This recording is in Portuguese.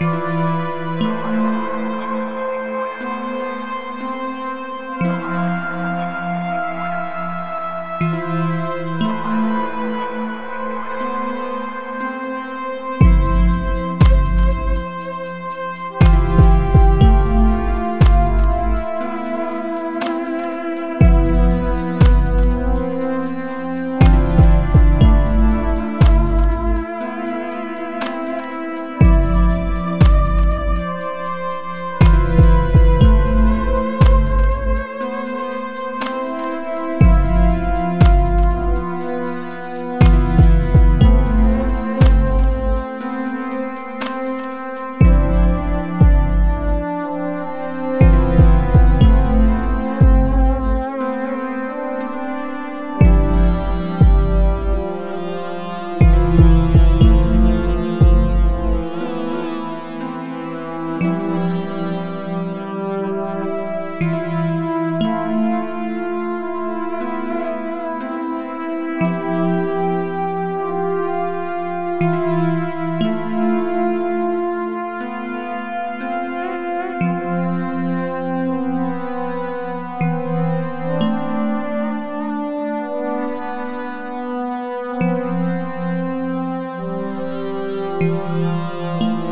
Música Música